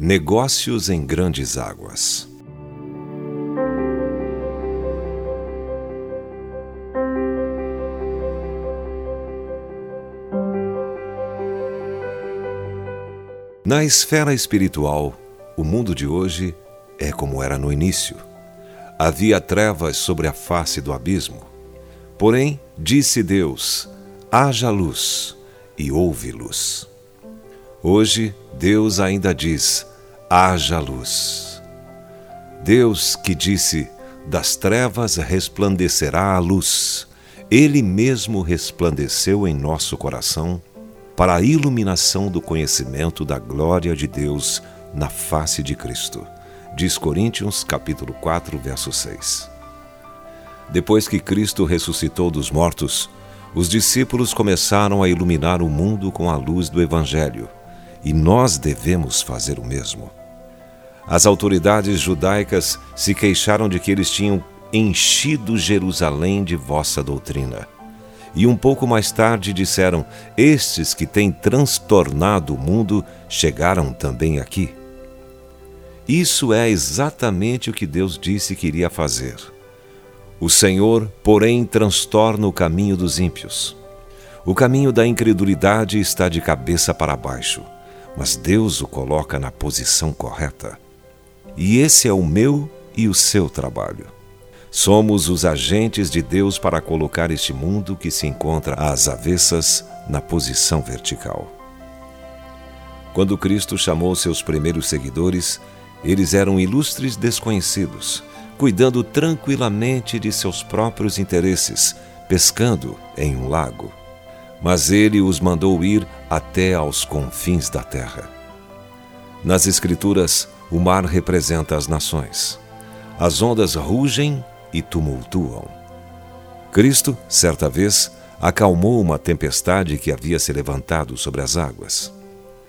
Negócios em grandes águas. Na esfera espiritual, o mundo de hoje é como era no início. Havia trevas sobre a face do abismo. Porém, disse Deus: haja luz, e houve luz. Hoje, Deus ainda diz: haja luz. Deus que disse: das trevas resplandecerá a luz, Ele mesmo resplandeceu em nosso coração para a iluminação do conhecimento da glória de Deus na face de Cristo. Diz Coríntios capítulo 4, verso 6. Depois que Cristo ressuscitou dos mortos, os discípulos começaram a iluminar o mundo com a luz do Evangelho e nós devemos fazer o mesmo. As autoridades judaicas se queixaram de que eles tinham enchido Jerusalém de vossa doutrina. E um pouco mais tarde disseram: Estes que têm transtornado o mundo chegaram também aqui. Isso é exatamente o que Deus disse que iria fazer. O Senhor, porém, transtorna o caminho dos ímpios. O caminho da incredulidade está de cabeça para baixo mas Deus o coloca na posição correta. E esse é o meu e o seu trabalho. Somos os agentes de Deus para colocar este mundo que se encontra às avessas na posição vertical. Quando Cristo chamou seus primeiros seguidores, eles eram ilustres desconhecidos, cuidando tranquilamente de seus próprios interesses, pescando em um lago mas ele os mandou ir até aos confins da terra. Nas Escrituras, o mar representa as nações. As ondas rugem e tumultuam. Cristo, certa vez, acalmou uma tempestade que havia se levantado sobre as águas.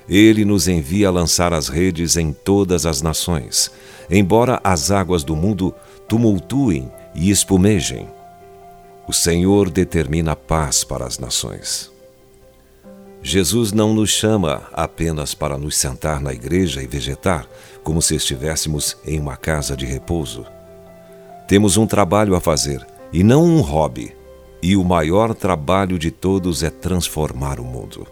Ele nos envia a lançar as redes em todas as nações, embora as águas do mundo tumultuem e espumejem o Senhor determina a paz para as nações. Jesus não nos chama apenas para nos sentar na igreja e vegetar, como se estivéssemos em uma casa de repouso. Temos um trabalho a fazer e não um hobby, e o maior trabalho de todos é transformar o mundo.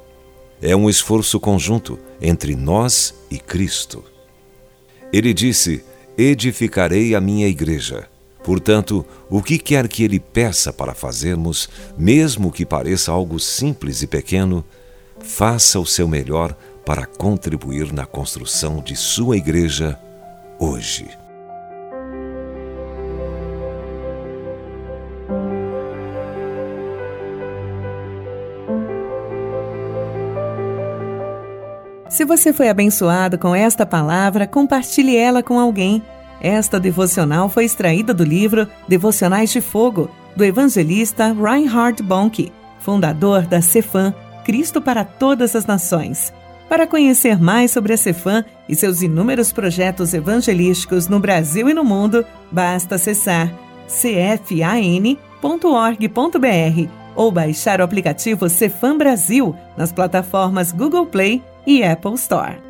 É um esforço conjunto entre nós e Cristo. Ele disse: Edificarei a minha igreja Portanto, o que quer que ele peça para fazermos, mesmo que pareça algo simples e pequeno, faça o seu melhor para contribuir na construção de sua igreja hoje. Se você foi abençoado com esta palavra, compartilhe ela com alguém. Esta devocional foi extraída do livro Devocionais de Fogo, do evangelista Reinhard Bonnke, fundador da Cefam, Cristo para Todas as Nações. Para conhecer mais sobre a Cefam e seus inúmeros projetos evangelísticos no Brasil e no mundo, basta acessar cfan.org.br ou baixar o aplicativo Cefam Brasil nas plataformas Google Play e Apple Store.